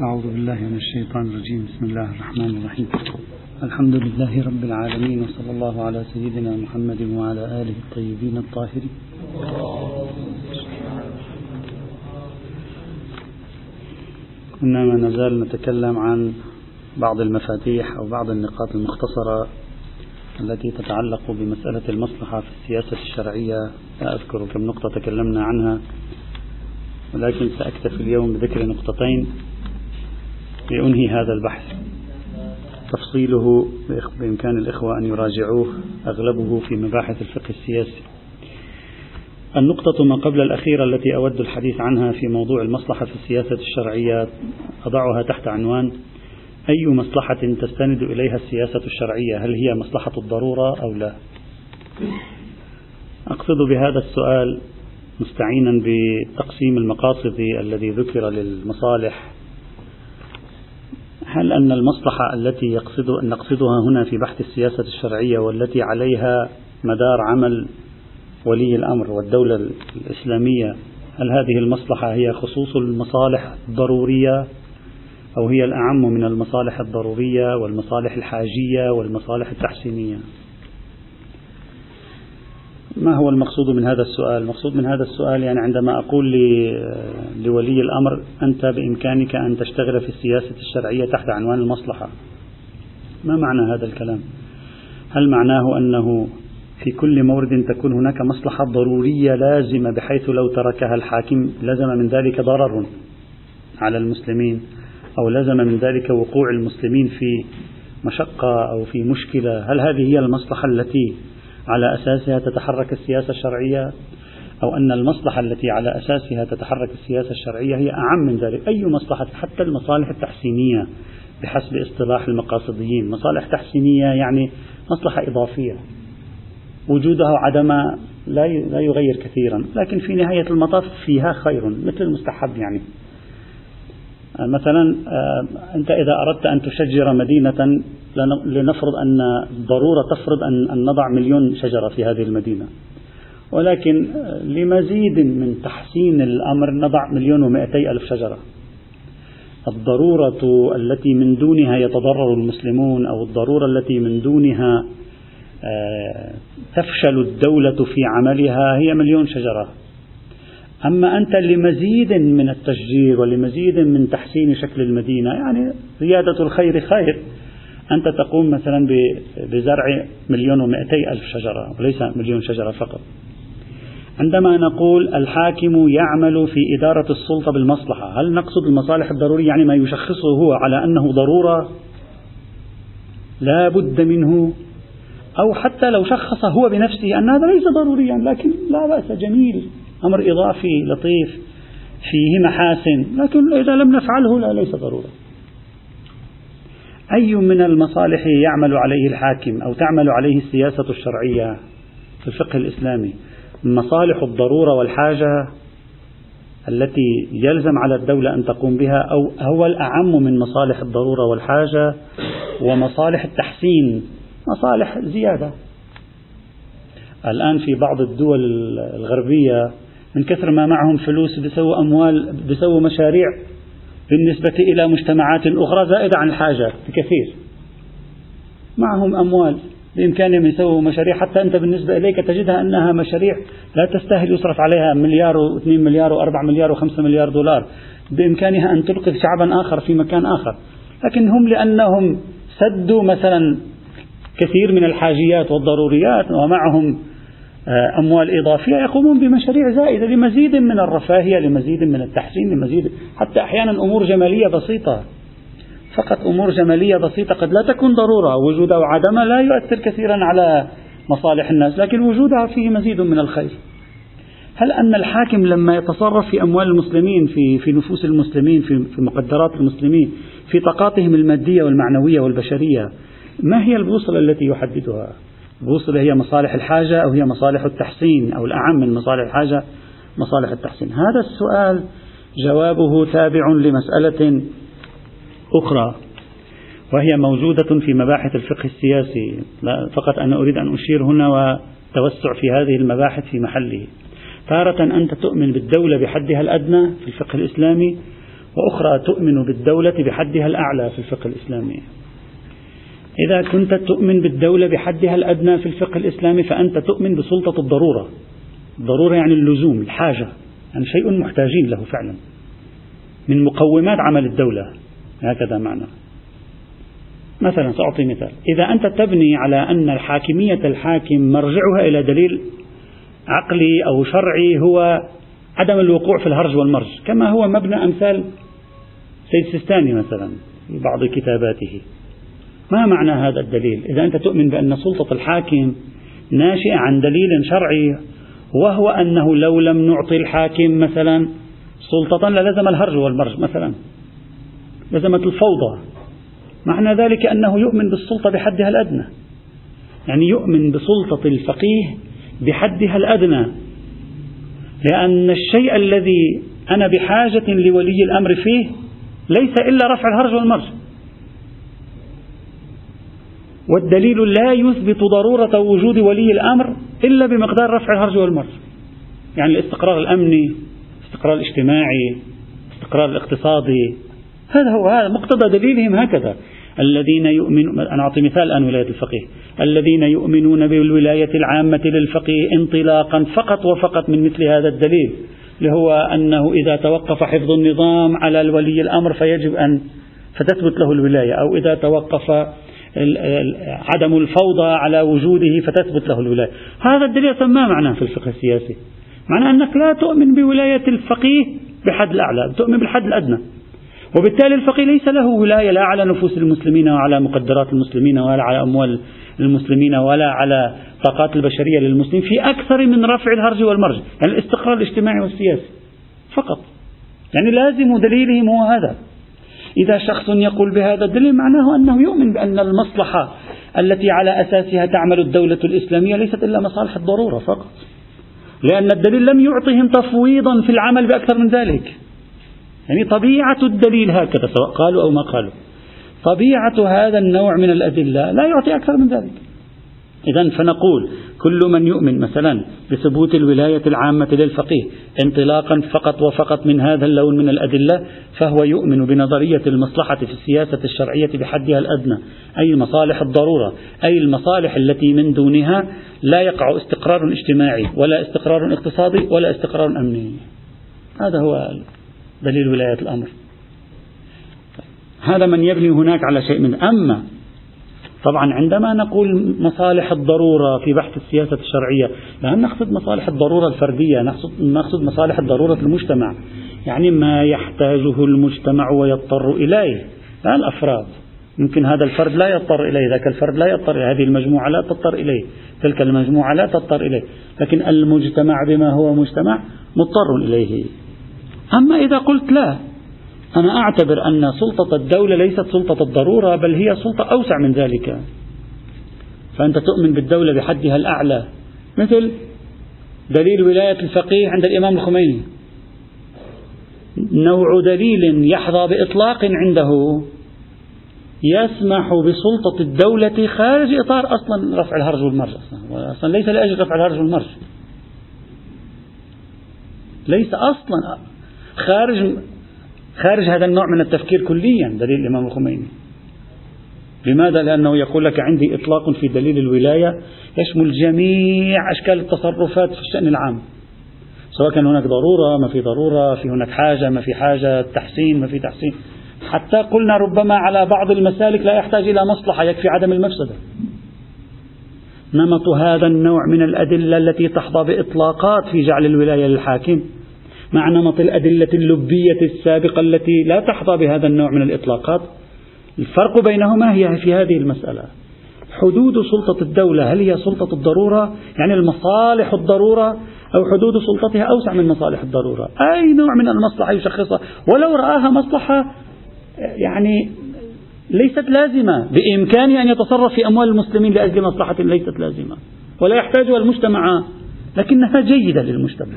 أعوذ بالله من الشيطان الرجيم. بسم الله الرحمن الرحيم. الحمد لله رب العالمين وصلى الله على سيدنا محمد وعلى آله الطيبين الطاهرين. كنا ما نزال نتكلم عن بعض المفاتيح أو بعض النقاط المختصرة التي تتعلق بمسألة المصلحة في السياسة الشرعية. لا أذكر كم نقطة تكلمنا عنها ولكن سأكتفي اليوم بذكر نقطتين. لأنهي هذا البحث. تفصيله بإمكان الإخوة أن يراجعوه أغلبه في مباحث الفقه السياسي. النقطة ما قبل الأخيرة التي أود الحديث عنها في موضوع المصلحة في السياسة الشرعية أضعها تحت عنوان أي مصلحة تستند إليها السياسة الشرعية؟ هل هي مصلحة الضرورة أو لا؟ أقصد بهذا السؤال مستعينا بتقسيم المقاصد الذي ذكر للمصالح هل أن المصلحة التي يقصد نقصدها هنا في بحث السياسة الشرعية والتي عليها مدار عمل ولي الأمر والدولة الإسلامية هل هذه المصلحة هي خصوص المصالح الضرورية أو هي الأعم من المصالح الضرورية والمصالح الحاجية والمصالح التحسينية؟ ما هو المقصود من هذا السؤال؟ المقصود من هذا السؤال يعني عندما أقول لولي الأمر أنت بإمكانك أن تشتغل في السياسة الشرعية تحت عنوان المصلحة ما معنى هذا الكلام؟ هل معناه أنه في كل مورد تكون هناك مصلحة ضرورية لازمة بحيث لو تركها الحاكم لزم من ذلك ضرر على المسلمين أو لزم من ذلك وقوع المسلمين في مشقة أو في مشكلة هل هذه هي المصلحة التي على أساسها تتحرك السياسة الشرعية أو أن المصلحة التي على أساسها تتحرك السياسة الشرعية هي أعم من ذلك. أي مصلحة حتى المصالح التحسينية بحسب اصطلاح المقاصديين. مصالح تحسينية يعني مصلحة إضافية. وجودها وعدمها لا يغير كثيرا. لكن في نهاية المطاف فيها خير مثل المستحب يعني. مثلا أنت إذا أردت أن تشجر مدينة لنفرض أن الضرورة تفرض أن, أن نضع مليون شجرة في هذه المدينة. ولكن لمزيد من تحسين الأمر نضع مليون ومائتي ألف شجرة. الضرورة التي من دونها يتضرر المسلمون أو الضرورة التي من دونها تفشل الدولة في عملها هي مليون شجرة. أما أنت لمزيد من التشجير ولمزيد من تحسين شكل المدينة يعني زيادة الخير خير. أنت تقوم مثلا بزرع مليون ومئتي ألف شجرة وليس مليون شجرة فقط. عندما نقول الحاكم يعمل في إدارة السلطة بالمصلحة هل نقصد المصالح الضرورية؟ يعني ما يشخصه هو على أنه ضرورة؟ لا بد منه. أو حتى لو شخص هو بنفسه أن هذا ليس ضروريا لكن لا بأس جميل. أمر إضافي لطيف فيه محاسن لكن إذا لم نفعله لا ليس ضرورة. أي من المصالح يعمل عليه الحاكم أو تعمل عليه السياسة الشرعية في الفقه الإسلامي؟ مصالح الضرورة والحاجة التي يلزم على الدولة أن تقوم بها أو هو الأعم من مصالح الضرورة والحاجة ومصالح التحسين مصالح زيادة. الآن في بعض الدول الغربية من كثر ما معهم فلوس بيسووا أموال بيسووا مشاريع بالنسبة إلى مجتمعات أخرى زائدة عن الحاجة بكثير. معهم أموال بإمكانهم يسووا مشاريع حتى أنت بالنسبة إليك تجدها أنها مشاريع لا تستاهل يصرف عليها مليار واثنين مليار وأربع مليار وخمسة مليار دولار بإمكانها أن تنقذ شعبا آخر في مكان آخر. لكن هم لأنهم سدوا مثلا كثير من الحاجيات والضروريات ومعهم أموال إضافية يقومون بمشاريع زائدة لمزيد من الرفاهية لمزيد من التحسين لمزيد حتى أحيانا أمور جمالية بسيطة. فقط أمور جمالية بسيطة قد لا تكون ضرورة. وجودها وعدمها لا يؤثر كثيرا على مصالح الناس لكن وجودها فيه مزيد من الخير. هل أن الحاكم لما يتصرف في أموال المسلمين في في نفوس المسلمين في في مقدرات المسلمين في طاقاتهم المادية والمعنوية والبشرية ما هي البوصلة التي يحددها؟ البوصلة هي مصالح الحاجة أو هي مصالح التحسين أو الأعم من مصالح الحاجة مصالح التحسين. هذا السؤال جوابه تابع لمسألة أخرى وهي موجودة في مباحث الفقه السياسي. لا فقط أنا أريد أن أشير هنا وتوسع في هذه المباحث في محله. تارة أنت تؤمن بالدولة بحدها الأدنى في الفقه الإسلامي وأخرى تؤمن بالدولة بحدها الأعلى في الفقه الإسلامي. إذا كنت تؤمن بالدولة بحدها الأدنى في الفقه الإسلامي فأنت تؤمن بسلطة الضرورة. الضرورة يعني اللزوم الحاجة. يعني شيء محتاجين له فعلا. من مقومات عمل الدولة. هكذا معنى. مثلا سأعطي مثال. إذا أنت تبني على أن الحاكمية الحاكم مرجعها إلى دليل عقلي أو شرعي هو عدم الوقوع في الهرج والمرج. كما هو مبنى أمثال سيد سيستاني مثلا في بعض كتاباته. ما معنى هذا الدليل؟ إذا أنت تؤمن بأن سلطة الحاكم ناشئة عن دليل شرعي وهو أنه لو لم نعطي الحاكم مثلا سلطة للزم الهرج والمرج مثلا لزمت الفوضى. معنى ذلك أنه يؤمن بالسلطة بحدها الأدنى. يعني يؤمن بسلطة الفقيه بحدها الأدنى. لأن الشيء الذي أنا بحاجة لولي الأمر فيه ليس إلا رفع الهرج والمرج. والدليل لا يثبت ضرورة وجود ولي الأمر إلا بمقدار رفع الهرج والمرج. يعني الاستقرار الأمني الاستقرار الاجتماعي الاستقرار الاقتصادي. هذا هو هذا مقتضى دليلهم هكذا. الذين يؤمنون أنا أعطي مثال الآن ولاية الفقيه. الذين يؤمنون بالولاية العامة للفقيه انطلاقا فقط وفقط من مثل هذا الدليل اللي هو أنه إذا توقف حفظ النظام على الولي الأمر فيجب أن فتثبت له الولاية أو إذا توقف عدم الفوضى على وجوده فتثبت له الولاية. هذا الدليل ما معناه في الفقه السياسي. معناه أنك لا تؤمن بولاية الفقيه بحد الأعلى تؤمن بالحد الأدنى. وبالتالي الفقيه ليس له ولاية لا على نفوس المسلمين وعلى مقدرات المسلمين ولا على أموال المسلمين ولا على طاقات البشرية للمسلمين في أكثر من رفع الهرج والمرج. يعني الاستقرار الاجتماعي والسياسي فقط. يعني لازم دليلهم هو هذا. إذا شخص يقول بهذا الدليل معناه أنه يؤمن بأن المصلحة التي على أساسها تعمل الدولة الإسلامية ليست إلا مصالح الضرورة فقط. لأن الدليل لم يعطهم تفويضا في العمل بأكثر من ذلك. يعني طبيعة الدليل هكذا سواء قالوا أو ما قالوا. طبيعة هذا النوع من الأدلة لا يعطي أكثر من ذلك. إذا فنقول كل من يؤمن مثلا بثبوت الولاية العامة للفقيه انطلاقا فقط وفقط من هذا اللون من الأدلة فهو يؤمن بنظرية المصلحة في السياسة الشرعية بحدها الأدنى أي مصالح الضرورة أي المصالح التي من دونها لا يقع استقرار اجتماعي ولا استقرار اقتصادي ولا استقرار أمني. هذا هو دليل ولاية الأمر. هذا من يبني هناك على شيء من أما طبعا عندما نقول مصالح الضرورة في بحث السياسة الشرعية لا نقصد مصالح الضرورة الفردية نقصد, نقصد مصالح الضرورة المجتمع. يعني ما يحتاجه المجتمع ويضطر إليه. لا الأفراد. يمكن هذا الفرد لا يضطر إليه. ذاك الفرد لا يضطر إليه. هذه المجموعة لا تضطر إليه. تلك المجموعة لا تضطر إليه. لكن المجتمع بما هو مجتمع مضطر إليه. أما إذا قلت لا أنا أعتبر أن سلطة الدولة ليست سلطة الضرورة بل هي سلطة أوسع من ذلك. فأنت تؤمن بالدولة بحدها الأعلى. مثل دليل ولاية الفقيه عند الإمام الخميني. نوع دليل يحظى بإطلاق عنده يسمح بسلطة الدولة خارج إطار أصلا رفع الهرج والمرج أصلا, أصلا ليس لأجل رفع الهرج والمرج. ليس أصلا خارج خارج هذا النوع من التفكير كليا دليل الإمام الخميني. لماذا؟ لأنه يقول لك عندي إطلاق في دليل الولاية يشمل جميع أشكال التصرفات في الشأن العام. سواء كان هناك ضرورة ما في ضرورة في هناك حاجة ما في حاجة تحسين ما في تحسين. حتى قلنا ربما على بعض المسالك لا يحتاج إلى مصلحة يكفي عدم المفسدة. نمط هذا النوع من الأدلة التي تحظى بإطلاقات في جعل الولاية للحاكم. مع نمط الأدلة اللبية السابقة التي لا تحظى بهذا النوع من الإطلاقات. الفرق بينهما هي في هذه المسألة. حدود سلطة الدولة هل هي سلطة الضرورة؟ يعني المصالح الضرورة أو حدود سلطتها أوسع من مصالح الضرورة؟ أي نوع من المصلحة يشخصها؟ ولو رآها مصلحة يعني ليست لازمة. بإمكانه أن يتصرف في أموال المسلمين لأجل مصلحة ليست لازمة. ولا يحتاجها المجتمع. لكنها جيدة للمجتمع.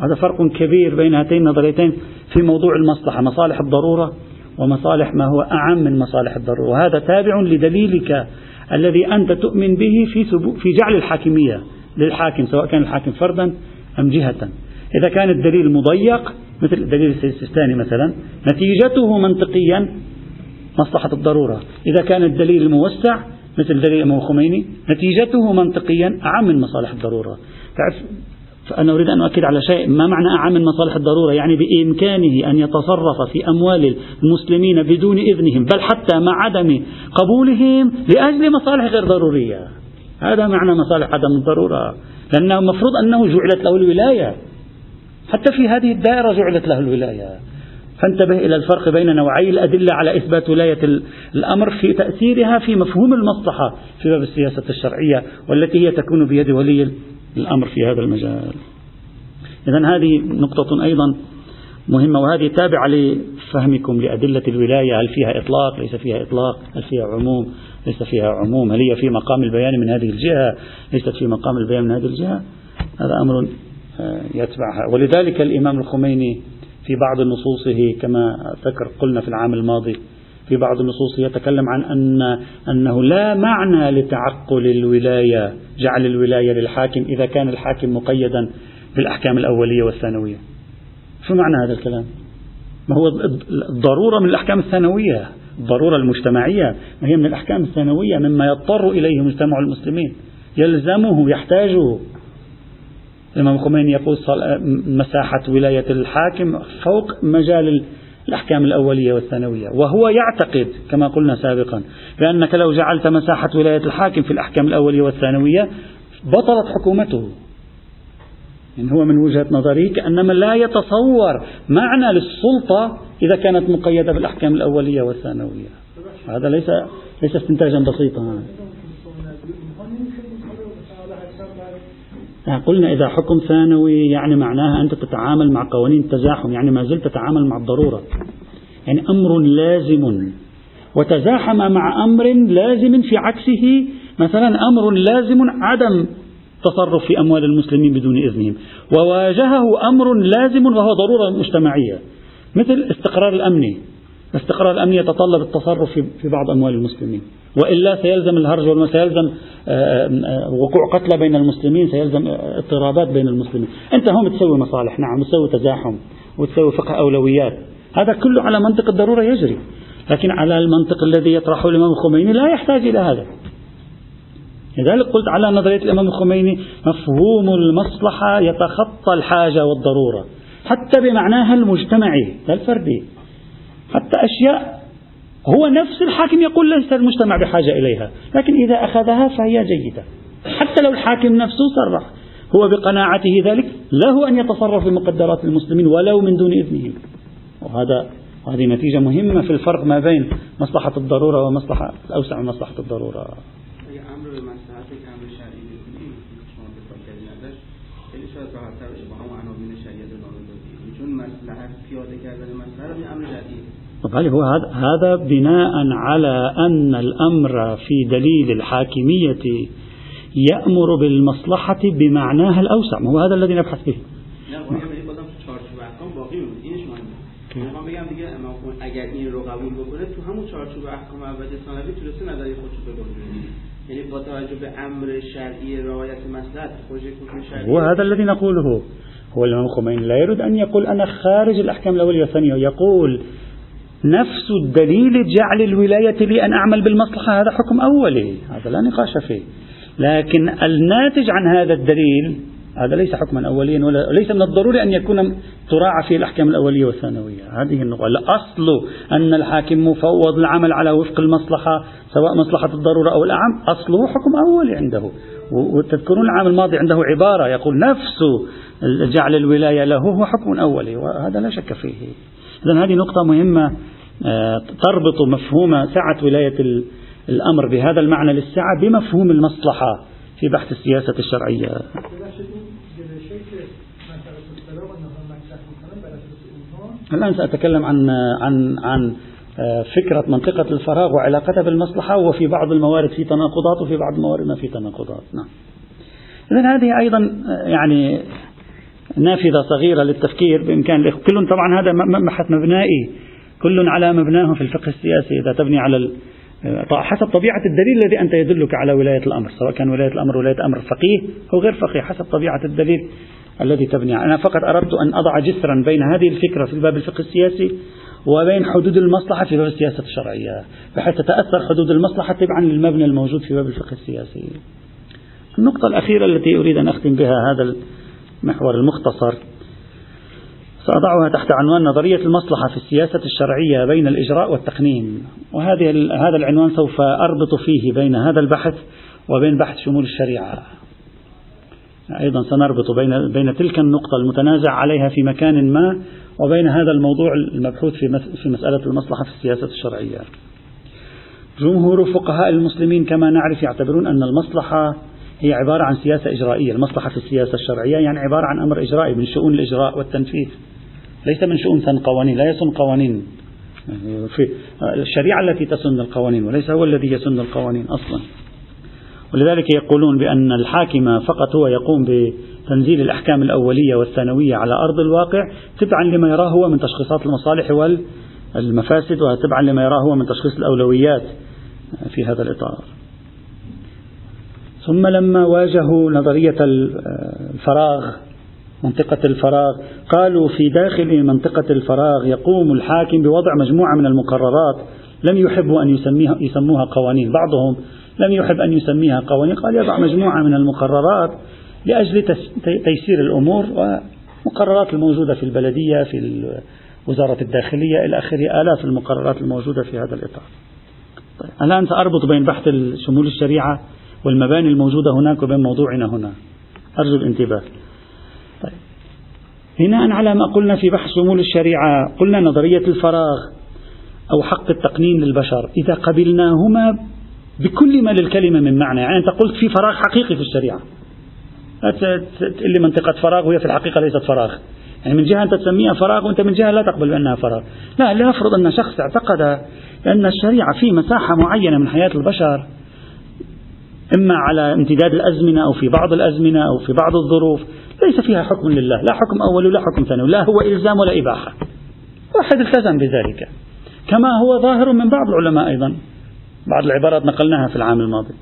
هذا فرق كبير بين هاتين النظريتين في موضوع المصلحة مصالح الضرورة ومصالح ما هو أعم من مصالح الضرورة وهذا تابع لدليلك الذي أنت تؤمن به في, في جعل الحاكمية للحاكم سواء كان الحاكم فردا أم جهة. إذا كان الدليل مضيق مثل الدليل السيستاني مثلا نتيجته منطقيا مصلحة الضرورة. إذا كان الدليل الموسع مثل دليل الإمام الخميني نتيجته منطقيا أعم من مصالح الضرورة. تعرف فأنا أريد أن أؤكد على شيء ما معنى أعم من مصالح الضرورة؟ يعني بإمكانه أن يتصرف في أموال المسلمين بدون إذنهم بل حتى مع عدم قبولهم لأجل مصالح غير ضرورية. هذا معنى مصالح عدم الضرورة. لأنه المفروض أنه جعلت له الولاية. حتى في هذه الدائرة جعلت له الولاية. فانتبه إلى الفرق بين نوعي الأدلة على إثبات ولاية الأمر في تأثيرها في مفهوم المصلحة في باب السياسة الشرعية والتي هي تكون بيد ولي الأمر في هذا المجال. إذا هذه نقطة أيضا مهمة وهذه تابعة لفهمكم لأدلة الولاية. هل فيها إطلاق؟ ليس فيها إطلاق. هل فيها عموم؟ ليس فيها عموم. هل هي في مقام البيان من هذه الجهة؟ ليست في مقام البيان من هذه الجهة؟ هذا أمر آه، يتبعها. ولذلك الإمام الخميني في بعض نصوصه كما ذكر قلنا في العام الماضي في بعض النصوص يتكلم عن أن أنه لا معنى لتعقل الولاية جعل الولاية للحاكم إذا كان الحاكم مقيدا بالأحكام الأولية والثانوية. شو معنى هذا الكلام؟ ما هو الضرورة من الأحكام الثانوية الضرورة المجتمعية ما هي من الأحكام الثانوية مما يضطر إليه مجتمع المسلمين. يلزمه يحتاجه. الإمام الخميني يقول مساحة ولاية الحاكم فوق مجال الأحكام الأولية والثانوية. وهو يعتقد كما قلنا سابقا بأنك لو جعلت مساحة ولاية الحاكم في الأحكام الأولية والثانوية بطلت حكومته. يعني هو من وجهة نظري كأنما لا يتصور معنى للسلطة إذا كانت مقيدة بالأحكام الأولية والثانوية. هذا ليس ليس استنتاجا بسيطا. قلنا إذا حكم ثانوي يعني معناها أنت تتعامل مع قوانين التزاحم يعني ما زلت تتعامل مع الضرورة. يعني أمر لازم. وتزاحم مع أمر لازم في عكسه مثلا أمر لازم عدم تصرف في أموال المسلمين بدون إذنهم. وواجهه أمر لازم وهو ضرورة مجتمعية مثل الاستقرار الأمني الاستقرار الأمني يتطلب التصرف في بعض أموال المسلمين. وإلا سيلزم الهرج والم سيلزم آه، آه، وقوع قتلى بين المسلمين سيلزم اضطرابات بين المسلمين. أنت هون بتسوي مصالح نعم بتسوي تزاحم وتسوي فقه أولويات. هذا كله على منطق الضرورة يجري. لكن على المنطق الذي يطرحه الإمام الخميني لا يحتاج إلى هذا. لذلك قلت على نظرية الإمام الخميني مفهوم المصلحة يتخطى الحاجة والضرورة حتى بمعناها المجتمعي لا الفردي. حتى أشياء. هو نفس الحاكم يقول ليس المجتمع بحاجة إليها لكن إذا أخذها فهي جيدة. حتى لو الحاكم نفسه صرح هو بقناعته ذلك له أن يتصرف في مقدرات المسلمين ولو من دون إذنهم. وهذا هذه نتيجة مهمة في الفرق ما بين مصلحة الضرورة ومصلحة الأوسع من مصلحة الضرورة. بله هو هذا بناء على أن الأمر في دليل الحاكمية يأمر بالمصلحة بمعناها الأوسع. هو هذا الذي نبحث به بگم دیگه امام اگر این رو قبول بکنه تو همون چارچوب احکام اول ثانوی تونسته نظری خودشو بگذاره یعنی با توجه به أمر شرعی رعایت مصلحت خروج حکم شرعی هو هذا الذي نقوله. هو الإمام الخميني لا يريد أن يقول أنا خارج الأحكام الأولية والثانية. يقول نفس الدليل جعل الولاية لي أن أعمل بالمصلحة هذا حكم أولي هذا لا نقاش فيه. لكن الناتج عن هذا الدليل هذا ليس حكما أوليا ولا ليس من الضروري أن يكون تراعى فيه الأحكام الأولية والثانوية. هذه النقطة. الأصل أن الحاكم مفوض العمل على وفق المصلحة سواء مصلحة الضرورة أو الأعم أصله حكم أولي عنده. وتذكرون العام الماضي عنده عبارة يقول نفس جعل الولاية له هو حكم أولي وهذا لا شك فيه. إذا هذه نقطة مهمة آه، تربط مفهوم سعة ولاية الأمر بهذا المعنى للسعة بمفهوم المصلحة في بحث السياسة الشرعية. الآن سأتكلم عن عن عن آه، فكرة منطقة الفراغ وعلاقتها بالمصلحة وفي بعض الموارد في تناقضات وفي بعض الموارد ما في تناقضات. نعم. إذا هذه أيضا آه، يعني نافذة صغيرة للتفكير بإمكان كل طبعا هذا مبحث مبنائي. كل على مبناه في الفقه السياسي. إذا تبني على حسب طبيعة الدليل الذي أنت يدلك على ولاية الأمر. سواء كان ولاية الأمر ولاية أمر فقيه أو غير فقيه. حسب طبيعة الدليل الذي تبني. أنا فقط أردت أن أضع جسرا بين هذه الفكرة في باب الفقه السياسي وبين حدود المصلحة في باب السياسة الشرعية بحيث تتأثر حدود المصلحة تبعا للمبنى الموجود في باب الفقه السياسي. النقطة الأخيرة التي أريد أن أختم بها هذا المحور المختصر. سأضعها تحت عنوان نظرية المصلحة في السياسة الشرعية بين الإجراء والتقنين. وهذه هذا العنوان سوف أربط فيه بين هذا البحث وبين بحث شمول الشريعة. أيضا سنربط بين بين تلك النقطة المتنازع عليها في مكان ما وبين هذا الموضوع المبحوث في في مسألة المصلحة في السياسة الشرعية. جمهور فقهاء المسلمين كما نعرف يعتبرون أن المصلحة هي عبارة عن سياسة إجرائية، المصلحة في السياسة الشرعية يعني عبارة عن أمر إجرائي من شؤون الإجراء والتنفيذ. ليس من شؤون سن قوانين، لا يسن قوانين. في الشريعة التي تسن القوانين وليس هو الذي يسن القوانين أصلا. ولذلك يقولون بأن الحاكم فقط هو يقوم بتنزيل الأحكام الأولية والثانوية على أرض الواقع تبعا لما يراه هو من تشخيصات المصالح والمفاسد وتبعا لما يراه هو من تشخيص الأولويات في هذا الإطار ثم لما واجهوا نظرية الفراغ منطقة الفراغ قالوا في داخل منطقة الفراغ يقوم الحاكم بوضع مجموعة من المقررات لم يحبوا أن يسميها يسموها قوانين بعضهم لم يحب أن يسميها قوانين قال يضع مجموعة من المقررات لأجل تيسير الأمور ومقررات الموجودة في البلدية في وزارة الداخلية إلى آخره آلاف المقررات الموجودة في هذا الإطار طيب. الآن سأربط بين بحث شمول الشريعة والمباني الموجودة هناك وبين موضوعنا هنا. أرجو الانتباه. طيب. بناء على ما قلنا في بحث شمول الشريعة قلنا نظرية الفراغ أو حق التقنين للبشر. إذا قبلناهما بكل ما للكلمة من معنى. يعني أنت قلت في فراغ حقيقي في الشريعة. تقول لي منطقة فراغ وهي في الحقيقة ليست فراغ. يعني من جهة أنت تسميها فراغ وأنت من جهة لا تقبل بأنها فراغ. لا لنفرض أن شخص اعتقد أن الشريعة في مساحة معينة من حياة البشر إما على امتداد الأزمنة أو في بعض الأزمنة أو في بعض الظروف ليس فيها حكم لله لا حكم أول ولا حكم ثاني لا هو إلزام ولا إباحة. واحد التزم بذلك كما هو ظاهر من بعض العلماء أيضا. بعض العبارات نقلناها في العام الماضي.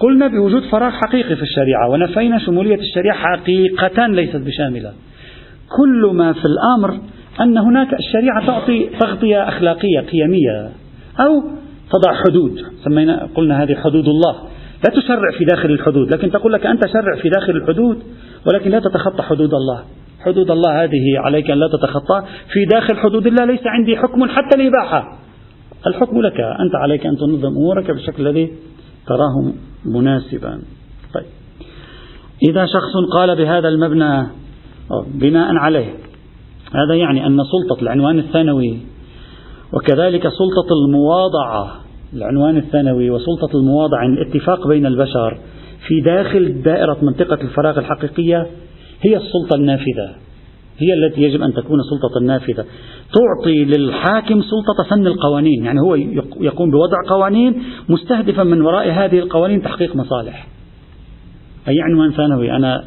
قلنا بوجود فراغ حقيقي في الشريعة ونفينا شمولية الشريعة حقيقة ليست بشاملة. كل ما في الأمر أن هناك الشريعة تعطي تغطية أخلاقية قيمية أو تضع حدود. سمينا قلنا هذه حدود الله. لا تشرع في داخل الحدود لكن تقول لك أنت شرع في داخل الحدود ولكن لا تتخطى حدود الله. حدود الله هذه عليك أن لا تتخطى. في داخل حدود الله ليس عندي حكم حتى الإباحة. الحكم لك أنت عليك أن تنظم أمورك بالشكل الذي تراه مناسبا. طيب. إذا شخص قال بهذا المبنى بناء عليه هذا يعني أن سلطة العنوان الثانوي وكذلك سلطة المواضعة العنوان الثانوي وسلطة المواضعة يعني الاتفاق بين البشر في داخل دائرة منطقة الفراغ الحقيقية هي السلطة النافذة. هي التي يجب أن تكون سلطة النافذة تعطي للحاكم سلطة فن القوانين يعني هو يقوم بوضع قوانين مستهدفا من وراء هذه القوانين تحقيق مصالح. أي عنوان ثانوي؟ أنا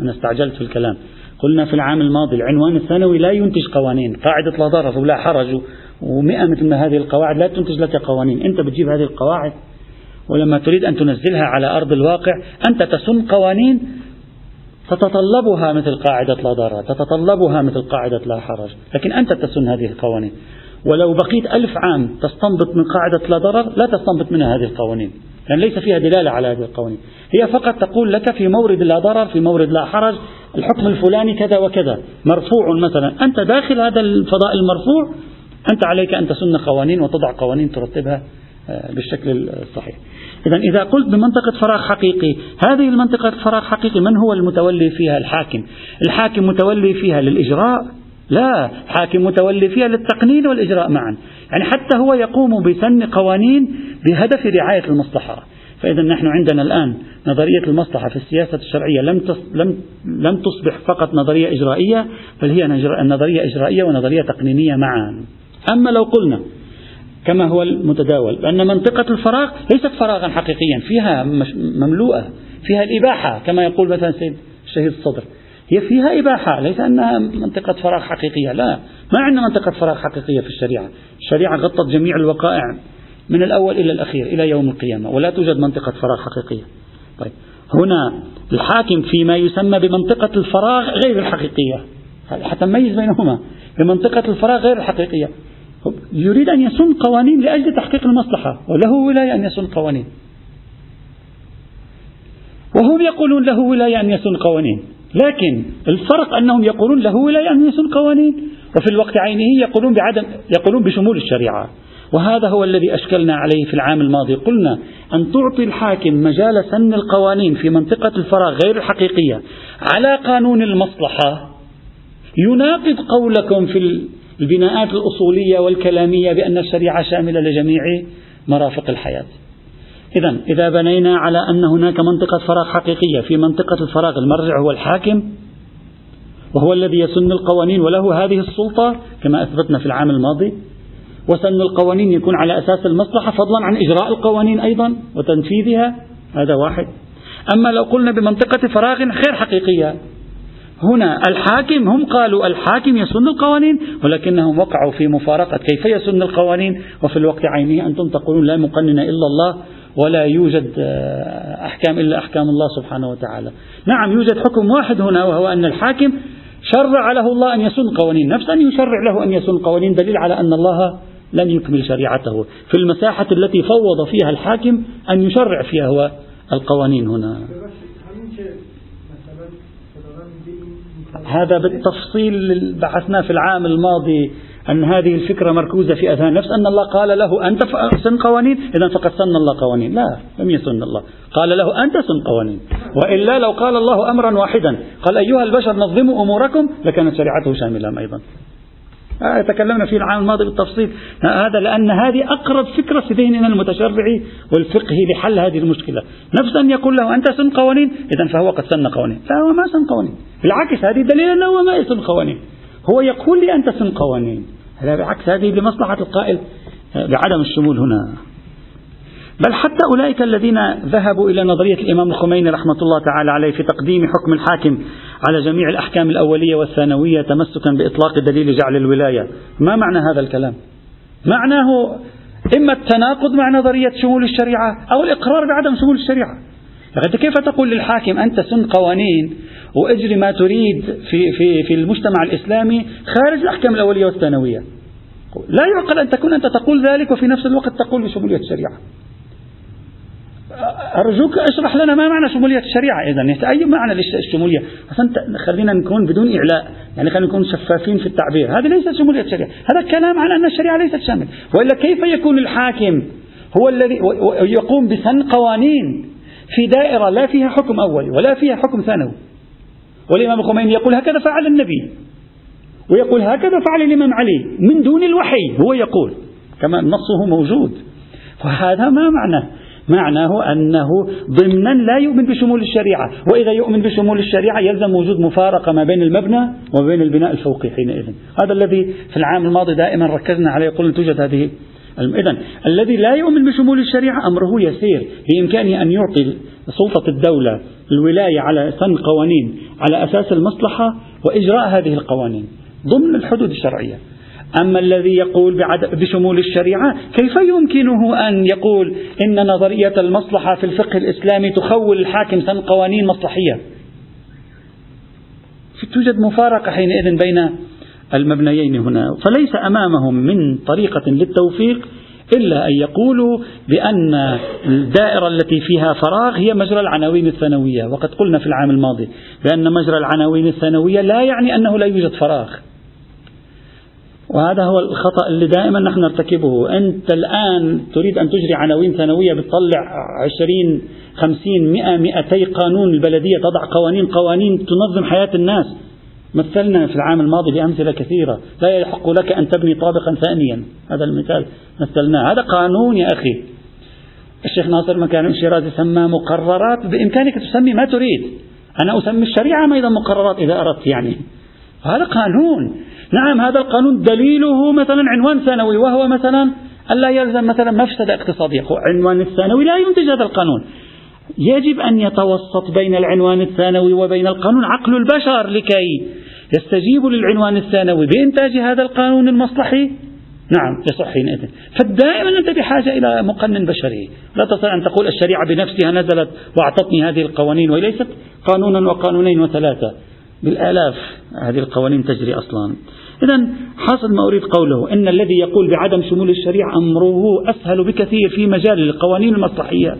أنا استعجلت في الكلام. قلنا في العام الماضي العنوان الثانوي لا ينتج قوانين. قاعدة لا ضرر ولا حرج. ومئة مثل ما هذه القواعد لا تنتج لك قوانين. أنت بتجيب هذه القواعد ولما تريد أن تنزلها على أرض الواقع أنت تسن قوانين تتطلبها مثل قاعدة لا ضرر تتطلبها مثل قاعدة لا حرج. لكن أنت تسن هذه القوانين. ولو بقيت ألف عام تستنبط من قاعدة لا ضرر لا تستنبط منها هذه القوانين. لأن ليس فيها دلالة على هذه القوانين. هي فقط تقول لك في مورد لا ضرر في مورد لا حرج الحكم الفلاني كذا وكذا. مرفوع مثلا. أنت داخل هذا الفضاء المرفوع أنت عليك أن تسن قوانين وتضع قوانين ترتبها آه، بالشكل الصحيح. إذا إذا قلت بمنطقة فراغ حقيقي هذه المنطقة فراغ حقيقي من هو المتولي فيها؟ الحاكم. الحاكم متولي فيها للإجراء؟ لا حاكم متولي فيها للتقنين والإجراء معا. يعني حتى هو يقوم بسن قوانين بهدف رعاية المصلحة. فإذا نحن عندنا الآن نظرية المصلحة في السياسة الشرعية. لم لم لم تصبح فقط نظرية إجرائية بل هي نظرية إجرائية ونظرية تقنينية معا. أما لو قلنا كما هو المتداول لأن منطقة الفراغ ليست فراغا حقيقيا فيها مملوءة فيها الإباحة كما يقول مثلا سيد الشهيد الصدر. هي فيها إباحة ليس أنها منطقة فراغ حقيقية لا. ما عندنا منطقة فراغ حقيقية في الشريعة. الشريعة غطت جميع الوقائع من الأول إلى الأخير إلى يوم القيامة ولا توجد منطقة فراغ حقيقية. طيب هنا الحاكم فيما يسمى بمنطقة الفراغ غير الحقيقية حتى نميز بينهما. بمنطقة الفراغ غير الحقيقية. يريد أن يسن قوانين لأجل تحقيق المصلحة وله ولاية أن يسن قوانين. وهم يقولون له ولاية أن يسن قوانين لكن الفرق أنهم يقولون له ولاية أن يسن قوانين وفي الوقت عينه يقولون بعدم يقولون بشمول الشريعة. وهذا هو الذي أشكلنا عليه في العام الماضي. قلنا أن تعطي الحاكم مجال سن القوانين في منطقة الفراغ غير الحقيقية على قانون المصلحة يناقض قولكم في البناءات الأصولية والكلامية بأن الشريعة شاملة لجميع مرافق الحياة. إذا إذا بنينا على أن هناك منطقة فراغ حقيقية في منطقة الفراغ المرجع هو الحاكم وهو الذي يسن القوانين وله هذه السلطة كما أثبتنا في العام الماضي. وسن القوانين يكون على أساس المصلحة فضلا عن إجراء القوانين أيضا وتنفيذها هذا واحد. أما لو قلنا بمنطقة فراغ غير حقيقية هنا الحاكم هم قالوا الحاكم يسن القوانين ولكنهم وقعوا في مفارقة كيف يسن القوانين؟ وفي الوقت عينه أنتم تقولون لا مقنن إلا الله ولا يوجد آه، أحكام إلا أحكام الله سبحانه وتعالى. نعم يوجد حكم واحد هنا وهو أن الحاكم شرع له الله أن يسن قوانين نفس أن يشرع له أن يسن قوانين دليل على أن الله لم يكمل شريعته. في المساحة التي فوض فيها الحاكم أن يشرع فيها هو القوانين هنا. هذا بالتفصيل بحثنا في العام الماضي أن هذه الفكرة مركوزة في أذهان نفس أن الله قال له أنت سن قوانين؟ إذا فقد سن الله قوانين. لا لم يسن الله. قال له أنت سن قوانين. وإلا لو قال الله أمرا واحدا قال أيها البشر نظموا أموركم لكانت شريعته شاملة أيضا. تكلمنا في العام الماضي بالتفصيل. هذا لأن هذه أقرب فكرة في ذهننا المتشرعي والفقهي لحل هذه المشكلة. نفس أن يقول له أنت سن قوانين إذا فهو قد سن قوانين. لا هو ما سن قوانين. بالعكس هذه دليل أنه هو ما يسن قوانين. هو يقول لي أنت سن قوانين. هذا بالعكس هذه لمصلحة القائل. آه، بعدم الشمول هنا. بل حتى أولئك الذين ذهبوا إلى نظرية الإمام الخميني رحمة الله تعالى عليه في تقديم حكم الحاكم على جميع الأحكام الأولية والثانوية تمسكا بإطلاق دليل جعل الولاية. ما معنى هذا الكلام؟ معناه إما التناقض مع نظرية شمول الشريعة أو الإقرار بعدم شمول الشريعة. أنت كيف تقول للحاكم أنت سن قوانين وأجري ما تريد في, في, في المجتمع الإسلامي خارج الأحكام الأولية والثانوية؟ لا يعقل أن تكون أنت تقول ذلك وفي نفس الوقت تقول بشمولية الشريعة. أرجوك أشرح لنا ما معنى شمولية الشريعة إذا أي معنى للشمولية أصلا خلينا نكون بدون إعلاء. يعني خلينا نكون شفافين في التعبير. هذا ليس شمولية الشريعة. هذا كلام عن أن الشريعة ليست شاملة. وإلا كيف يكون الحاكم هو الذي يقوم بسن قوانين في دائرة لا فيها حكم أولي ولا فيها حكم ثانوي؟ والإمام الخميني يقول هكذا فعل النبي. ويقول هكذا فعل الإمام علي. من دون الوحي هو يقول. كما نصه موجود. فهذا ما معناه معناه أنه ضمنا لا يؤمن بشمول الشريعة وإذا يؤمن بشمول الشريعة يلزم وجود مفارقة ما بين المبنى وبين البناء الفوقي حينئذ. هذا الذي في العام الماضي دائما ركزنا عليه قلنا توجد هذه إذا الذي لا يؤمن بشمول الشريعة أمره يسير بإمكانه أن يعطي سلطة الدولة الولاية على سن قوانين على أساس المصلحة وإجراء هذه القوانين ضمن الحدود الشرعية. أما الذي يقول بشمول الشريعة كيف يمكنه أن يقول إن نظرية المصلحة في الفقه الإسلامي تخول الحاكم سن قوانين مصلحية؟ توجد مفارقة حينئذ بين المبنيين هنا فليس أمامهم من طريقة للتوفيق إلا أن يقولوا بأن الدائرة التي فيها فراغ هي مجرى العناوين الثانوية وقد قلنا في العام الماضي بأن مجرى العناوين الثانوية لا يعني أنه لا يوجد فراغ. وهذا هو الخطأ اللي دائما نحن نرتكبه. أنت الآن تريد أن تجري عناوين ثانوية بتطلع عشرين خمسين مئة مئتي قانون البلدية تضع قوانين قوانين تنظم حياة الناس. مثلنا في العام الماضي بأمثلة كثيرة. لا يحق لك أن تبني طابقا ثانيا. هذا المثال مثلناه. هذا قانون يا أخي. الشيخ ناصر مكان الشيرازي سماه مقررات بإمكانك تسمي ما تريد. أنا أسمي الشريعة أيضا مقررات إذا أردت يعني. هذا قانون. نعم هذا القانون دليله مثلا عنوان ثانوي وهو مثلا ألا يلزم مثلا مفسدة اقتصادية عنوان الثانوي لا ينتج هذا القانون. يجب أن يتوسط بين العنوان الثانوي وبين القانون عقل البشر لكي يستجيبوا للعنوان الثانوي. بإنتاج هذا القانون المصلحي؟ نعم يصح حينئذ فدائما أنت بحاجة إلى مقنن بشري. لا تستطيع أن تقول الشريعة بنفسها نزلت وأعطتني هذه القوانين وليست قانونا وقانونين وثلاثة. بالآلاف هذه القوانين تجري أصلا. إذا حاصل ما أريد قوله إن الذي يقول بعدم شمول الشريعة أمره أسهل بكثير في مجال القوانين المصلحية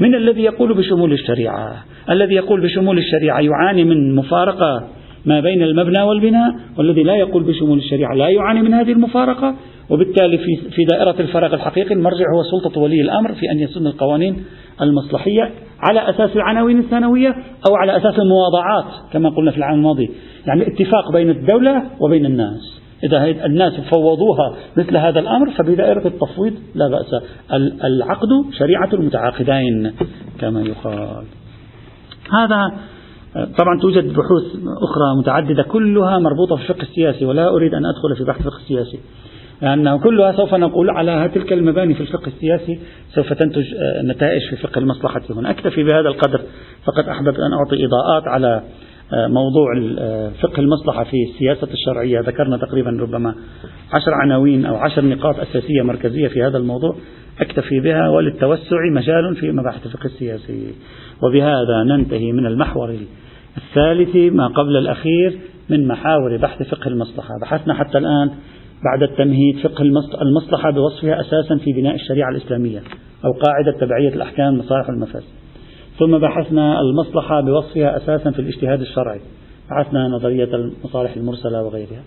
من الذي يقول بشمول الشريعة؟ الذي يقول بشمول الشريعة يعاني من مفارقة ما بين المبنى والبناء والذي لا يقول بشمول الشريعة لا يعاني من هذه المفارقة. وبالتالي في في دائرة الفراغ الحقيقي المرجع هو سلطة ولي الأمر في أن يسن القوانين المصلحية على أساس العناوين الثانوية أو على أساس المواضعات كما قلنا في العام الماضي. يعني اتفاق بين الدولة وبين الناس. إذا الناس فوضوها مثل هذا الأمر فبدائرة التفويض لا بأس. العقد شريعة المتعاقدين كما يقال. هذا طبعا توجد بحوث أخرى متعددة كلها مربوطة في الفقه السياسي ولا أريد أن أدخل في بحث الفقه السياسي. لأنه كلها سوف نقول على تلك المباني في الفقه السياسي سوف تنتج نتائج في فقه المصلحة هنا. أكتفي بهذا القدر. فقط أحببت أن أعطي إضاءات على موضوع فقه المصلحة في السياسة الشرعية. ذكرنا تقريبا ربما عشر عناوين أو عشر نقاط أساسية مركزية في هذا الموضوع. أكتفي بها وللتوسع مجال في مباحث الفقه السياسي. وبهذا ننتهي من المحور الثالث ما قبل الأخير من محاور بحث فقه المصلحة. بحثنا حتى الآن بعد التمهيد فقه المصلحة بوصفها أساسا في بناء الشريعة الإسلامية أو قاعدة تبعية الأحكام المصالح والمفاسد ثم بحثنا المصلحة بوصفها أساسا في الاجتهاد الشرعي. بحثنا نظرية المصالح المرسلة وغيرها.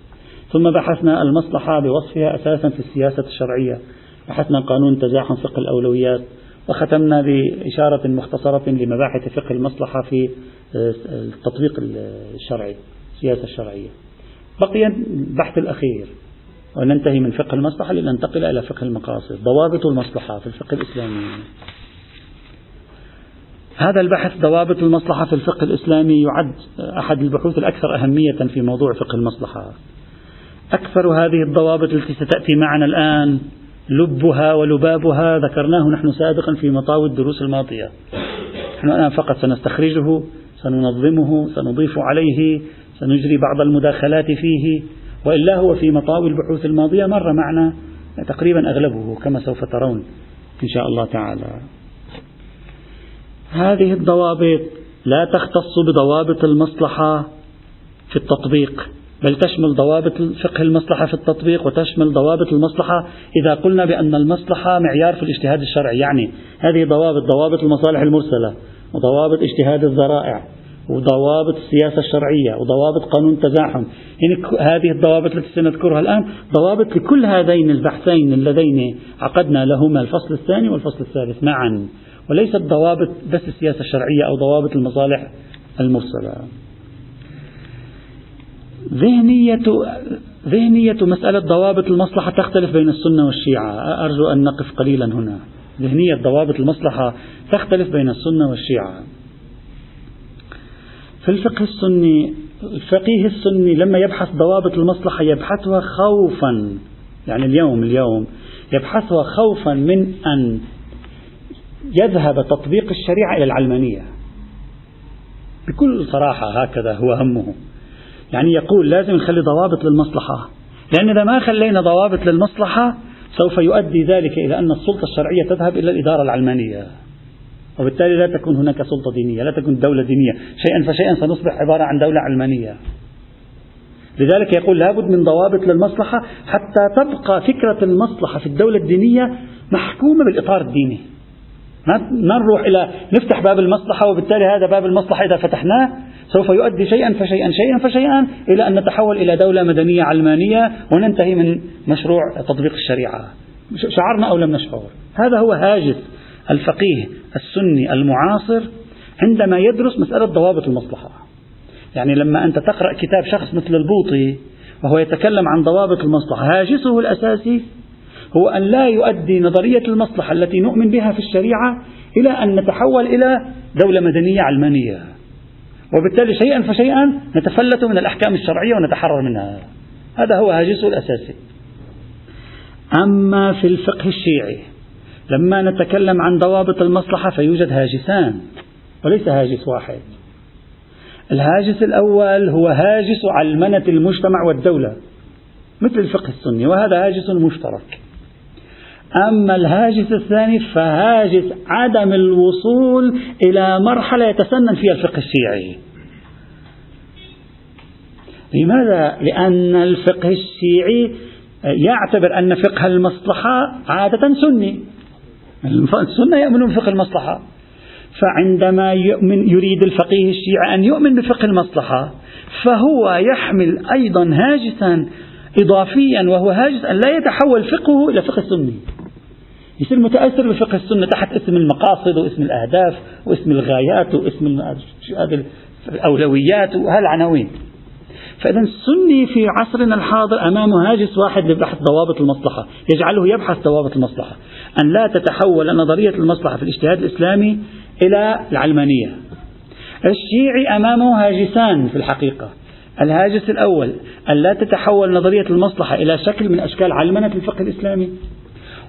ثم بحثنا المصلحة بوصفها أساسا في السياسة الشرعية. بحثنا قانون تزاحم فقه الأولويات. وختمنا بإشارة مختصرة لمباحث فقه المصلحة في التطبيق الشرعي السياسة الشرعية. بقي البحث الأخير. وننتهي من فقه المصلحة لننتقل إلى فقه المقاصد. ضوابط المصلحة في الفقه الإسلامي. هذا البحث ضوابط المصلحة في الفقه الإسلامي يعد أحد البحوث الأكثر أهمية في موضوع فقه المصلحة. أكثر هذه الضوابط التي ستأتي معنا الآن لبها ولبابها ذكرناه نحن سابقا في مطاوي الدروس الماضية. نحن الآن فقط سنستخرجه سننظمه سنضيف عليه سنجري بعض المداخلات فيه وإلا هو في مطاوي البحوث الماضية مر معنا تقريبا أغلبه كما سوف ترون إن شاء الله تعالى. هذه الضوابط لا تختص بضوابط المصلحة في التطبيق بل تشمل ضوابط فقه المصلحة في التطبيق وتشمل ضوابط المصلحة إذا قلنا بأن المصلحة معيار في الاجتهاد الشرعي. يعني هذه ضوابط ضوابط المصالح المرسلة وضوابط اجتهاد الذرائع. وضوابط السياسة الشرعية وضوابط قانون التزاحم يعني هذه الضوابط التي سنذكرها الآن ضوابط لكل هذين البحثين اللذين عقدنا لهما الفصل الثاني والفصل الثالث معا. وليست ضوابط بس السياسة الشرعية أو ضوابط المصالح المرسلة. ذهنية ذهنية مسألة ضوابط المصلحة تختلف بين السنة والشيعة. أرجو أن نقف قليلا هنا. ذهنية ضوابط المصلحة تختلف بين السنة والشيعة. في الفقه السني الفقيه السني لما يبحث ضوابط المصلحة يبحثها خوفا يعني اليوم اليوم يبحثها خوفا من أن يذهب تطبيق الشريعة إلى العلمانية. بكل صراحة هكذا هو همه. يعني يقول لازم نخلي ضوابط للمصلحة. لأن إذا ما خلينا ضوابط للمصلحة سوف يؤدي ذلك إلى أن السلطة الشرعية تذهب إلى الإدارة العلمانية. وبالتالي لا تكون هناك سلطة دينية لا تكون دولة دينية. شيئا فشيئا سنصبح عبارة عن دولة علمانية. لذلك يقول لابد من ضوابط للمصلحة حتى تبقى فكرة المصلحة في الدولة الدينية محكومة بالإطار الديني. ما نروح إلى نفتح باب المصلحة وبالتالي هذا باب المصلحة إذا فتحناه سوف يؤدي شيئا فشيئا شيئا فشيئا إلى أن نتحول إلى دولة مدنية علمانية وننتهي من مشروع تطبيق الشريعة. شعرنا أو لم نشعر؟ هذا هو هاجس الفقيه السني المعاصر عندما يدرس مسألة ضوابط المصلحة. يعني لما أنت تقرأ كتاب شخص مثل البوطي وهو يتكلم عن ضوابط المصلحة هاجسه الأساسي هو أن لا يؤدي نظرية المصلحة التي نؤمن بها في الشريعة إلى أن نتحول إلى دولة مدنية علمانية. وبالتالي شيئا فشيئا نتفلت من الأحكام الشرعية ونتحرر منها. هذا هو هاجسه الأساسي. أما في الفقه الشيعي لما نتكلم عن ضوابط المصلحة فيوجد هاجسان وليس هاجس واحد. الهاجس الأول هو هاجس علمنة المجتمع والدولة مثل الفقه السني وهذا هاجس مشترك. أما الهاجس الثاني فهاجس عدم الوصول إلى مرحلة يتسنن فيها الفقه الشيعي. لماذا؟ لأن الفقه الشيعي يعتبر أن فقه المصلحة عادة سني. السنة يؤمنون بفقه المصلحة. فعندما يؤمن يريد الفقيه الشيعي أن يؤمن بفقه المصلحة فهو يحمل أيضا هاجسا إضافيا وهو هاجس أن لا يتحول فقهه إلى فقه سني. يصير متأثر بفقه السنة تحت اسم المقاصد واسم الأهداف واسم الغايات واسم الأولويات وهالعناوين. فإذا السني في عصرنا الحاضر أمامه هاجس واحد لبحث ضوابط المصلحة يجعله يبحث ضوابط المصلحة. أن لا تتحول نظرية المصلحة في الاجتهاد الإسلامي إلى العلمانية. الشيعي أمامه هاجسان في الحقيقة. الهاجس الأول أن لا تتحول نظرية المصلحة إلى شكل من أشكال علمنة الفقه الإسلامي.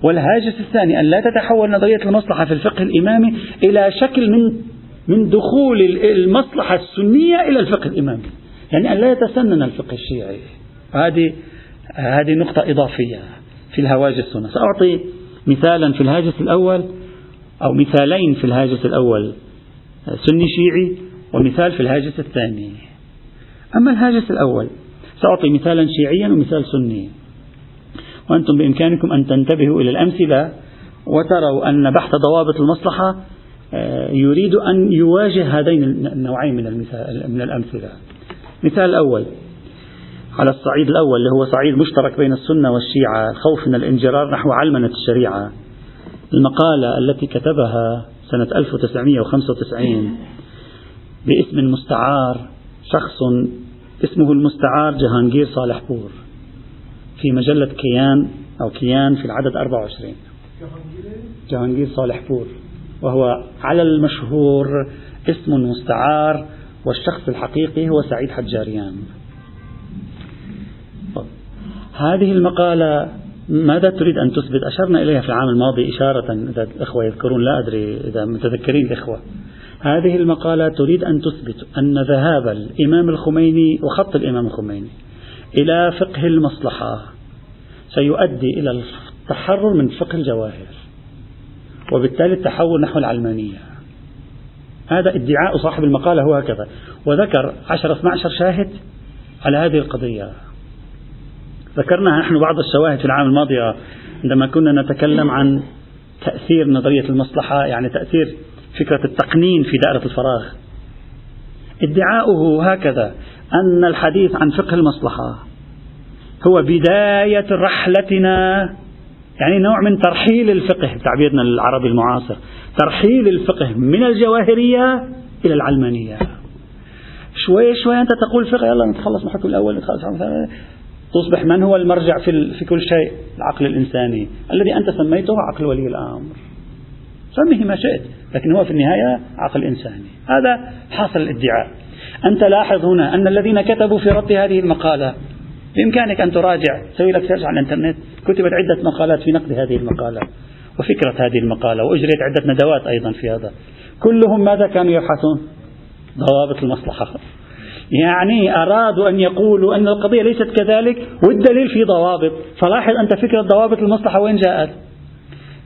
والهاجس الثاني أن لا تتحول نظرية المصلحة في الفقه الإمامي إلى شكل من من دخول المصلحة السنية إلى الفقه الإمامي. يعني أن لا يتسنن الفقه الشيعي. هذه هذه نقطة إضافية في الهواجس هنا. سأعطي مثالا في الهاجس الأول أو مثالين في الهاجس الأول سني شيعي ومثال في الهاجس الثاني. أما الهاجس الأول سأعطي مثالا شيعيا ومثال سني. وأنتم بإمكانكم أن تنتبهوا إلى الأمثلة وتروا أن بحث ضوابط المصلحة آه، يريد أن يواجه هذين النوعين من, من الأمثلة. مثال الأول على الصعيد الأول اللي هو صعيد مشترك بين السنة والشيعة الخوف من الانجرار نحو علمنة الشريعة. المقالة التي كتبها سنة 1995 باسم مستعار شخص اسمه المستعار جهانجير صالح بور في مجلة كيان أو كيان في العدد 24 جهانجير صالح بور وهو على المشهور اسم مستعار والشخص الحقيقي هو سعيد حجاريان. هذه المقالة ماذا تريد أن تثبت؟ أشرنا إليها في العام الماضي إشارة إذا الإخوة يذكرون لا أدري إذا متذكرين الإخوة. هذه المقالة تريد أن تثبت أن ذهاب الإمام الخميني وخط الإمام الخميني إلى فقه المصلحة سيؤدي إلى التحرر من فقه الجواهر وبالتالي التحول نحو العلمانية. هذا ادعاء صاحب المقالة هو هكذا. وذكر 10 12 شاهد على هذه القضية. ذكرنا نحن بعض الشواهد في العام الماضي عندما كنا نتكلم عن تأثير نظرية المصلحة يعني تأثير فكرة التقنين في دائرة الفراغ. ادعاؤه هكذا أن الحديث عن فقه المصلحة هو بداية رحلتنا يعني نوع من ترحيل الفقه بتعبيرنا العربي المعاصر. ترحيل الفقه من الجواهرية إلى العلمانية. شوي شوي أنت تقول فقه يلا نتخلص من الحكم الأول نتخلص من تصبح من هو المرجع في, في كل شيء؟ العقل الإنساني. الذي أنت سميته عقل ولي الأمر. سميه ما شئت لكن هو في النهاية عقل إنساني. هذا حاصل الادعاء. أنت لاحظ هنا أن الذين كتبوا في رد هذه المقالة بإمكانك أن تراجع. سوي لك سيرش على الإنترنت. كتبت عدة مقالات في نقد هذه المقالة وفكرة هذه المقالة وأجريت عدة ندوات أيضا في هذا. كلهم ماذا كانوا يبحثون؟ ضوابط المصلحة. يعني أرادوا أن يقولوا أن القضية ليست كذلك والدليل في ضوابط. فلاحظ أنت فكرة ضوابط المصلحة وين جاءت؟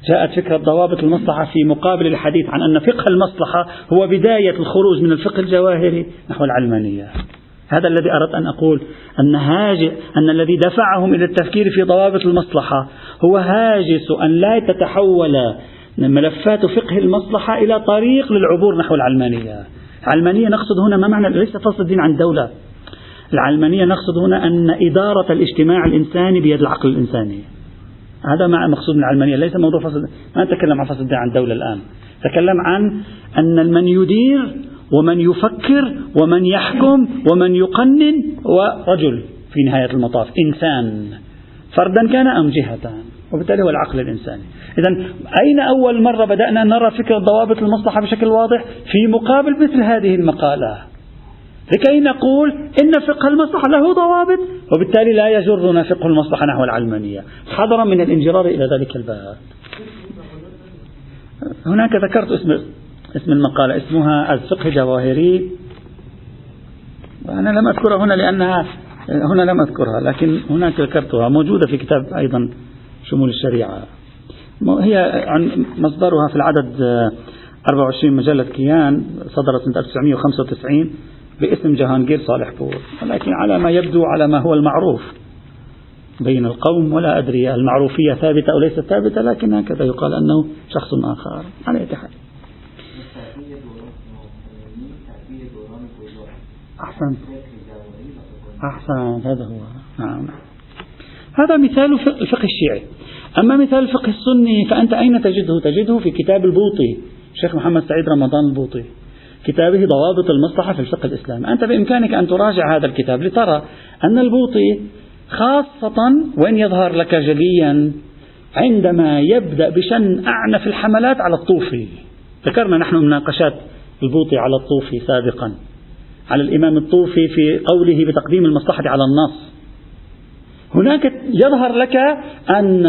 جاءت فكرة ضوابط المصلحة في مقابل الحديث عن أن فقه المصلحة هو بداية الخروج من الفقه الجواهري نحو العلمانية. هذا الذي أردت أن أقول أن هاجس أن الذي دفعهم إلى التفكير في ضوابط المصلحة هو هاجس أن لا تتحول ملفات فقه المصلحة إلى طريق للعبور نحو العلمانية. العلمانية نقصد هنا ما معنى ليس فصل الدين عن الدولة العلمانية نقصد هنا أن إدارة الاجتماع الإنساني بيد العقل الإنساني. هذا ما مقصود من العلمانية ليس موضوع فصل ما نتكلم عن فصل الدين عن الدولة الآن. تكلم عن أن من يدير ومن يفكر ومن يحكم ومن يقنن ورجل في نهاية المطاف إنسان. فردا كان أم جهة؟ وبالتالي هو العقل الإنساني. إذا أين أول مرة بدأنا نرى فكرة ضوابط المصلحة بشكل واضح؟ في مقابل مثل هذه المقالة. لكي نقول إن فقه المصلحة له ضوابط وبالتالي لا يجرنا فقه المصلحة نحو العلمانية. حذرا من الانجرار إلى ذلك الباب. هناك ذكرت اسم اسم المقالة اسمها الفقه الجواهري وأنا لم أذكرها هنا لأنها هنا لم أذكرها لكن هناك ذكرتها موجودة في كتاب أيضا شمول الشريعة. هي عن مصدرها في العدد 24 مجلة كيان صدرت سنة 1995 باسم جهانجير صالح بور ولكن على ما يبدو على ما هو المعروف بين القوم ولا أدري المعروفية ثابتة أو ليست ثابتة لكن هكذا يقال أنه شخص آخر على أي حال. أحسن. أحسن هذا هو. نعم. هذا مثال الفقه الشيعي. أما مثال الفقه السني فأنت أين تجده؟ تجده في كتاب البوطي الشيخ محمد سعيد رمضان البوطي كتابه ضوابط المصلحة في الفقه الإسلامي. أنت بإمكانك أن تراجع هذا الكتاب لترى أن البوطي خاصة وإن يظهر لك جليا عندما يبدأ بشن أعنف الحملات على الطوفي. ذكرنا نحن مناقشات البوطي على الطوفي سابقا. على الإمام الطوفي في قوله بتقديم المصلحة على النص. هناك يظهر لك أن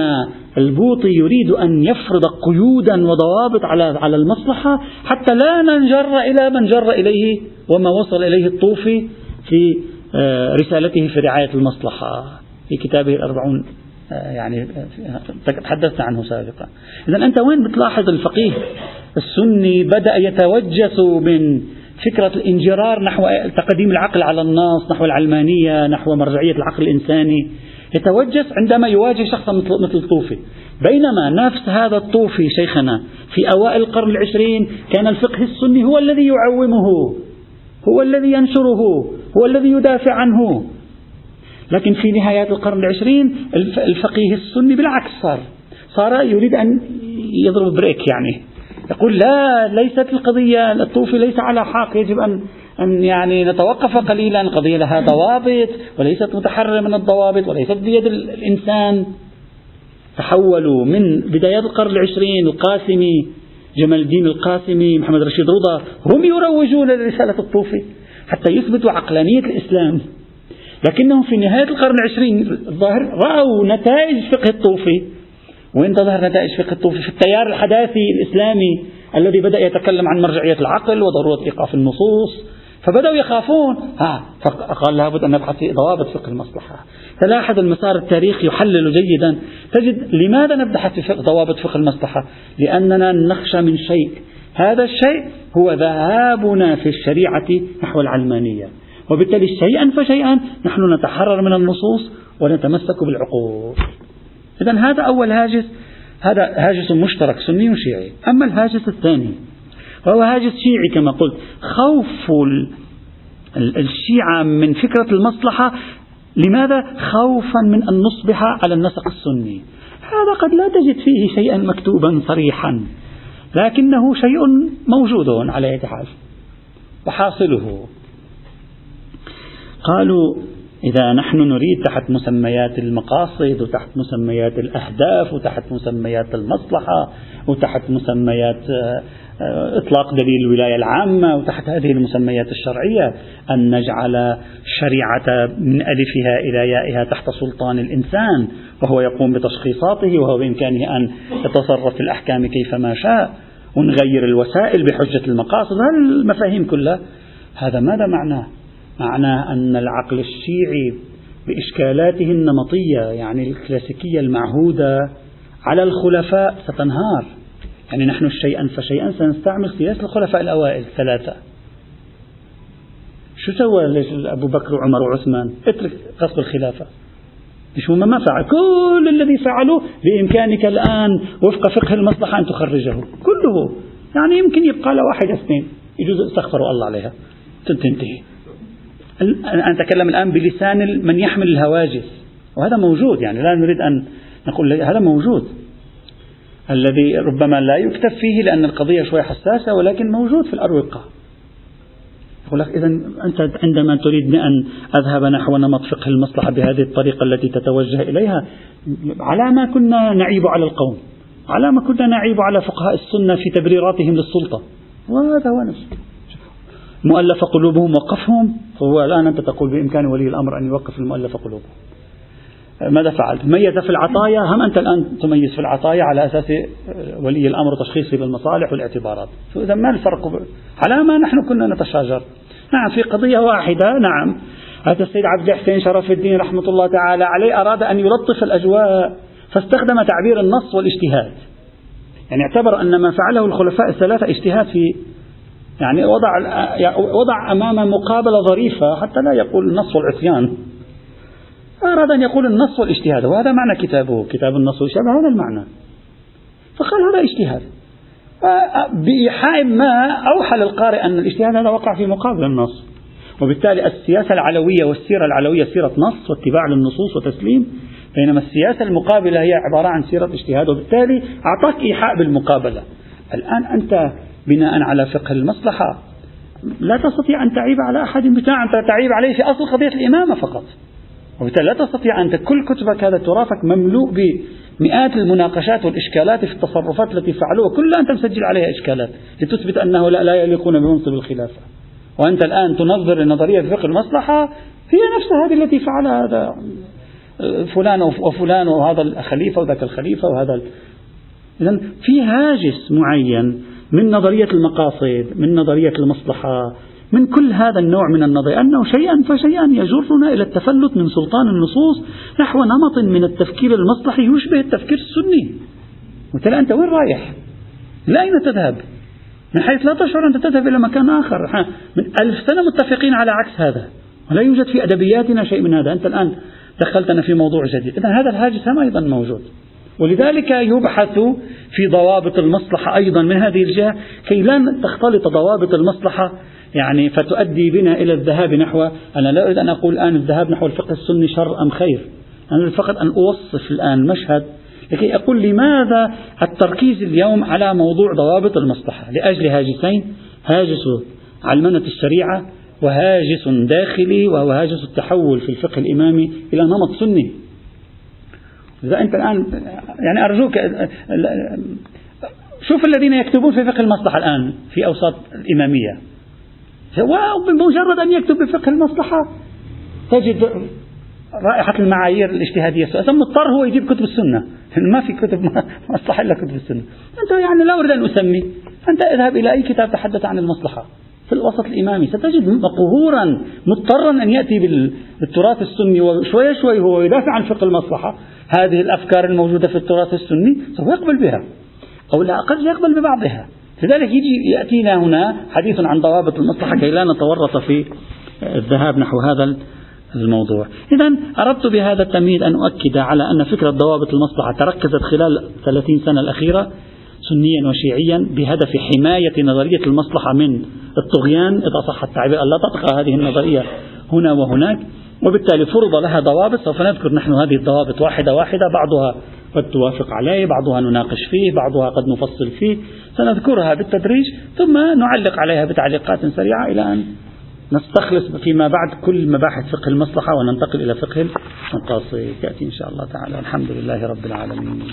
البوطي يريد أن يفرض قيودا وضوابط على على المصلحة حتى لا ننجر إلى من جر إليه وما وصل إليه الطوفي في آه، رسالته في رعاية المصلحة في كتابه الأربعون آه، يعني آه، تحدثت عنه سابقا. إذا أنت وين بتلاحظ الفقيه السني بدأ يتوجس من فكرة الانجرار نحو تقديم العقل على النص نحو العلمانية نحو مرجعية العقل الإنساني يتوجس عندما يواجه شخصا مثل, مثل الطوفي بينما نفس هذا الطوفي شيخنا في أوائل القرن العشرين كان الفقه السني هو الذي يعومه هو الذي ينشره هو الذي يدافع عنه. لكن في نهايات القرن العشرين الفقيه السني بالعكس صار صار يريد أن يضرب بريك يعني. يقول لا ليست القضية الطوفي ليس على حق يجب أن أن يعني نتوقف قليلا قضية لها ضوابط وليست متحررة من الضوابط وليست بيد الإنسان. تحولوا من بدايات القرن العشرين القاسمي جمال الدين القاسمي محمد رشيد رضا هم يروجون لرسالة الطوفي حتى يثبتوا عقلانية الإسلام. لكنهم في نهاية القرن العشرين الظاهر رأوا نتائج فقه الطوفي وين تظهر نتائج فقه الطوفي في التيار الحداثي الإسلامي الذي بدأ يتكلم عن مرجعية العقل وضرورة إيقاف النصوص فبدأوا يخافون. ها فقال لابد أن نبحث في ضوابط فقه المصلحة. تلاحظ المسار التاريخي يحلل جيدا. تجد لماذا نبحث في ضوابط فقه المصلحة؟ لأننا نخشى من شيء. هذا الشيء هو ذهابنا في الشريعة نحو العلمانية. وبالتالي شيئا فشيئا نحن نتحرر من النصوص ونتمسك بالعقول. إذا هذا أول هاجس هذا هاجس مشترك سني شيعي أما الهاجس الثاني وهو هاجس شيعي كما قلت خوف الشيعة من فكرة المصلحة. لماذا؟ خوفا من أن نصبح على النسق السني. هذا قد لا تجد فيه شيئا مكتوبا صريحا لكنه شيء موجود على أي حال. وحاصله. قالوا إذا نحن نريد تحت مسميات المقاصد وتحت مسميات الأهداف وتحت مسميات المصلحة وتحت مسميات آه، آه، إطلاق دليل الولاية العامة وتحت هذه المسميات الشرعية أن نجعل الشريعة من ألفها إلى يائها تحت سلطان الإنسان وهو يقوم بتشخيصاته وهو بإمكانه أن يتصرف في الأحكام كيفما شاء ونغير الوسائل بحجة المقاصد هذه المفاهيم كلها هذا ماذا معناه؟ معناه أن العقل الشيعي بإشكالاته النمطية يعني الكلاسيكية المعهودة على الخلفاء ستنهار. يعني نحن شيئا فشيئا سنستعمل قياس الخلفاء الأوائل الثلاثة. شو سوى أبو بكر وعمر وعثمان؟ اترك غصب الخلافة. مش هم ما فعل كل الذي فعلوه بإمكانك الآن وفق فقه المصلحة أن تخرجه. كله. يعني يمكن يبقى له واحد اثنين. يجوز استغفروا الله عليها. تنتهي. أنا أتكلم الآن بلسان من يحمل الهواجس. وهذا موجود يعني لا نريد أن نقول هذا موجود. الذي ربما لا يكتب فيه لأن القضية شوي حساسة ولكن موجود في الأروقة. يقول لك إذا أنت عندما تريد أن أذهب نحو نمط فقه المصلحة بهذه الطريقة التي تتوجه إليها على ما كنا نعيب على القوم على ما كنا نعيب على فقهاء السنة في تبريراتهم للسلطة. وهذا هو نفسه مؤلف قلوبهم وقفهم فهو الآن أنت تقول بإمكان ولي الأمر أن يوقف المؤلف قلوبهم ماذا فعلت؟ ميز في العطايا هم أنت الآن تميز في العطايا على أساس ولي الأمر تشخيصه بالمصالح والاعتبارات. إذا ما الفرق؟ على ما نحن كنا نتشاجر. نعم في قضية واحدة نعم. هذا السيد عبد الحسين شرف الدين رحمة الله تعالى عليه أراد أن يلطف الأجواء فاستخدم تعبير النص والاجتهاد يعني اعتبر أن ما فعله الخلفاء الثلاثة اجتهاد في يعني وضع وضع أمام مقابلة ظريفة حتى لا يقول النص والعصيان. أراد أن يقول النص والاجتهاد وهذا معنى كتابه كتاب النص والاجتهاد هذا المعنى. فقال هذا اجتهاد. بإيحاء ما أوحى للقارئ أن الاجتهاد هذا وقع في مقابل النص. وبالتالي السياسة العلوية والسيرة العلوية سيرة نص واتباع للنصوص وتسليم بينما السياسة المقابلة هي عبارة عن سيرة اجتهاد وبالتالي أعطاك إيحاء بالمقابلة. الآن أنت بناء على فقه المصلحة. لا تستطيع أن تعيب على أحد بتاع أنت تعيب عليه في أصل قضية الإمامة فقط. وبالتالي لا تستطيع أنت كل كتبك هذا تراثك مملوء بمئات المناقشات والإشكالات في التصرفات التي فعلوها. كلها أنت مسجل عليها إشكالات لتثبت أنه لا, لا يليقون بمنصب الخلافة. وأنت الآن تنظر لنظرية فقه المصلحة هي نفسها هذه التي فعلها هذا فلان وفلان وهذا الخليفة وذاك الخليفة وهذا إذا في هاجس معين من نظرية المقاصد من نظرية المصلحة من كل هذا النوع من النظرية. أنه شيئا فشيئا يجرنا إلى التفلت من سلطان النصوص نحو نمط من التفكير المصلحي يشبه التفكير السني. وتلا أنت وين رايح؟ إلى أين تذهب؟ من حيث لا تشعر أنت تذهب إلى مكان آخر. من ألف سنة متفقين على عكس هذا. ولا يوجد في أدبياتنا شيء من هذا. أنت الآن دخلتنا في موضوع جديد. إذا هذا الهاجس هم أيضا موجود. ولذلك يبحث في ضوابط المصلحة أيضا من هذه الجهة كي لا تختلط ضوابط المصلحة يعني فتؤدي بنا إلى الذهاب نحو أنا لا أريد أن أقول الآن الذهاب نحو الفقه السني شر أم خير أنا فقط أن أوصف الآن المشهد لكي أقول لماذا التركيز اليوم على موضوع ضوابط المصلحة لأجل هاجسين هاجس علمنة الشريعة وهاجس داخلي وهو هاجس التحول في الفقه الإمامي إلى نمط سني. إذا أنت الآن يعني أرجوك شوف الذين يكتبون في فقه المصلحة الآن في أوساط الإمامية. وبمجرد أن يكتب بفقه المصلحة تجد رائحة المعايير الاجتهادية. ثم مضطر هو يجيب كتب السنة. ما في كتب مصلحة إلا كتب السنة. أنت يعني لا أريد أن أسمي. أنت اذهب إلى أي كتاب تحدث عن المصلحة. في الوسط الإمامي ستجد مقهورا مضطرا أن يأتي بالتراث السني وشوي شوي هو يدافع عن فقه المصلحة. هذه الأفكار الموجودة في التراث السني سوف يقبل بها أو لا أقل يقبل ببعضها. لذلك يجي يأتينا هنا حديث عن ضوابط المصلحة كي لا نتورط في الذهاب نحو هذا الموضوع. إذا أردت بهذا التمهيد أن أؤكد على أن فكرة ضوابط المصلحة تركزت خلال 30 سنة الأخيرة سنيا وشيعيا بهدف حماية نظرية المصلحة من الطغيان إذا صح التعبير لا تطغى هذه النظرية هنا وهناك. وبالتالي فرض لها ضوابط سوف نذكر نحن هذه الضوابط واحدة واحدة بعضها قد توافق عليه بعضها نناقش فيه بعضها قد نفصل فيه سنذكرها بالتدريج ثم نعلق عليها بتعليقات سريعة إلى أن نستخلص فيما بعد كل مباحث فقه المصلحة وننتقل إلى فقه المقاصد يأتي إن شاء الله تعالى. الحمد لله رب العالمين.